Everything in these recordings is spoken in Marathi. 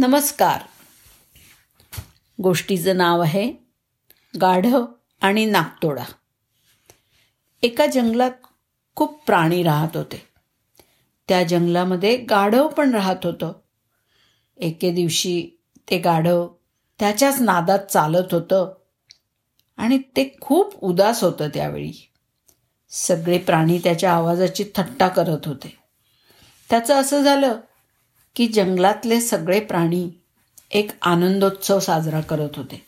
नमस्कार. गोष्टीचं नाव आहे गाढव आणि नागतोडा. एका जंगलात खूप प्राणी राहत होते. त्या जंगलामध्ये गाढव पण राहत होतं. एके दिवशी ते गाढव त्याच्याच नादात चालत होतं आणि ते खूप उदास होतं त्यावेळी. सगळे प्राणी त्याच्या आवाजाची थट्टा करत होते. त्याचं असं झालं की जंगलातले सगळे प्राणी एक आनंदोत्सव साजरा करत होते.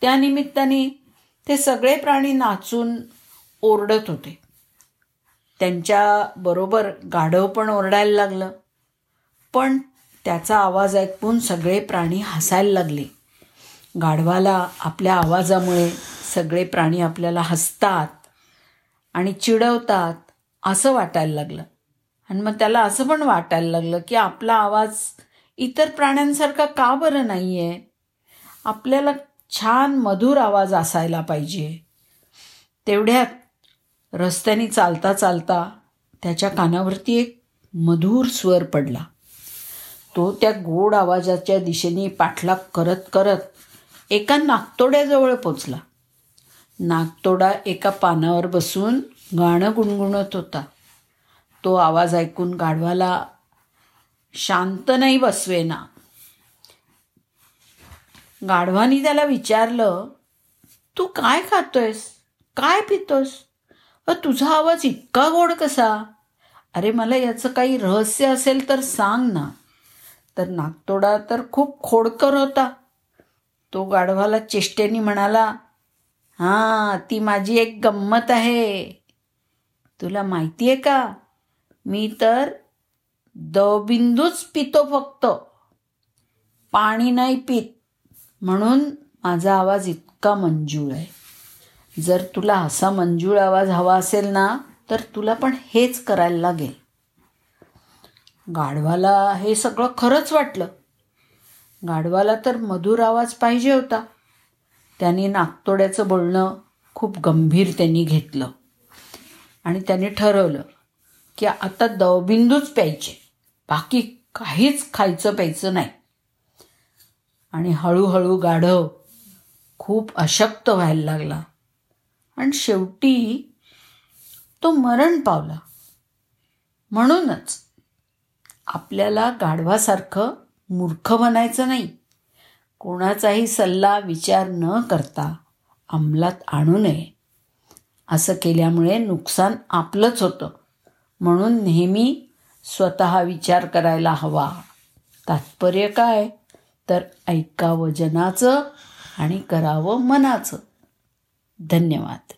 त्यानिमित्ताने ते सगळे प्राणी नाचून ओरडत होते. त्यांच्याबरोबर गाढव पण ओरडायला लागलं. पण त्याचा आवाज ऐकून सगळे प्राणी हसायला लागले. गाढवाला आपल्या आवाजामुळे सगळे प्राणी आपल्याला हसतात आणि चिडवतात असं वाटायला लागलं. आणि मग त्याला असं पण वाटायला लागलं की आपला आवाज इतर प्राण्यांसारखा का बरं नाही आहे आपल्याला छान मधुर आवाज असायला पाहिजे. तेवढ्यात रस्त्याने चालता चालता त्याच्या कानावरती एक मधुर स्वर पडला. तो त्या गोड आवाजाच्या दिशेने पाठलाग करत करत एका नागतोड्याजवळ पोचला. नागतोडा एका पानावर बसून गाणं गुणगुणत होता. तो आवाज ऐकून गाढवाला शांत नाही बसवेना. गाढवानी त्याला विचारलं तू काय खातोयस? काय पितोस? अ तुझा आवाज इतका गोड कसा? अरे मला याचं काही रहस्य असेल तर सांग ना. तर नागतोडा तर खूप खोडकर होता. तो गाढवाला चेष्टेनी म्हणाला हां ती माझी एक गंमत आहे. तुला माहिती आहे का? मी तर दबिंदूच पितो फक्त. पाणी नाही पित. म्हणून माझा आवाज इतका मंजूळ आहे. जर तुला असा मंजूळ आवाज हवा असेल ना तर तुला पण हेच करायला लागेल. गाढवाला हे सगळं खरंच वाटलं. गाढवाला तर मधुर आवाज पाहिजे होता. त्यांनी नागतोड्याचं बोलणं खूप गंभीर त्यांनी घेतलं. आणि त्यांनी ठरवलं की आता दवबिंदूच प्यायचे. बाकी काहीच खायचं प्यायचं नाही. आणि हळूहळू गाढव खूप अशक्त व्हायला लागला. आणि शेवटी तो मरण पावला. म्हणूनच आपल्याला गाढवासारखं मूर्ख बनायचं नाही. कोणाचाही सल्ला विचार न करता अंमलात आणू नये. असं केल्यामुळे नुकसान आपलंच होतं. म्हणून नेहमी स्वतः विचार करायला हवा. तात्पर्य काय? तर ऐकावं जनाचं आणि करावं मनाचं. धन्यवाद.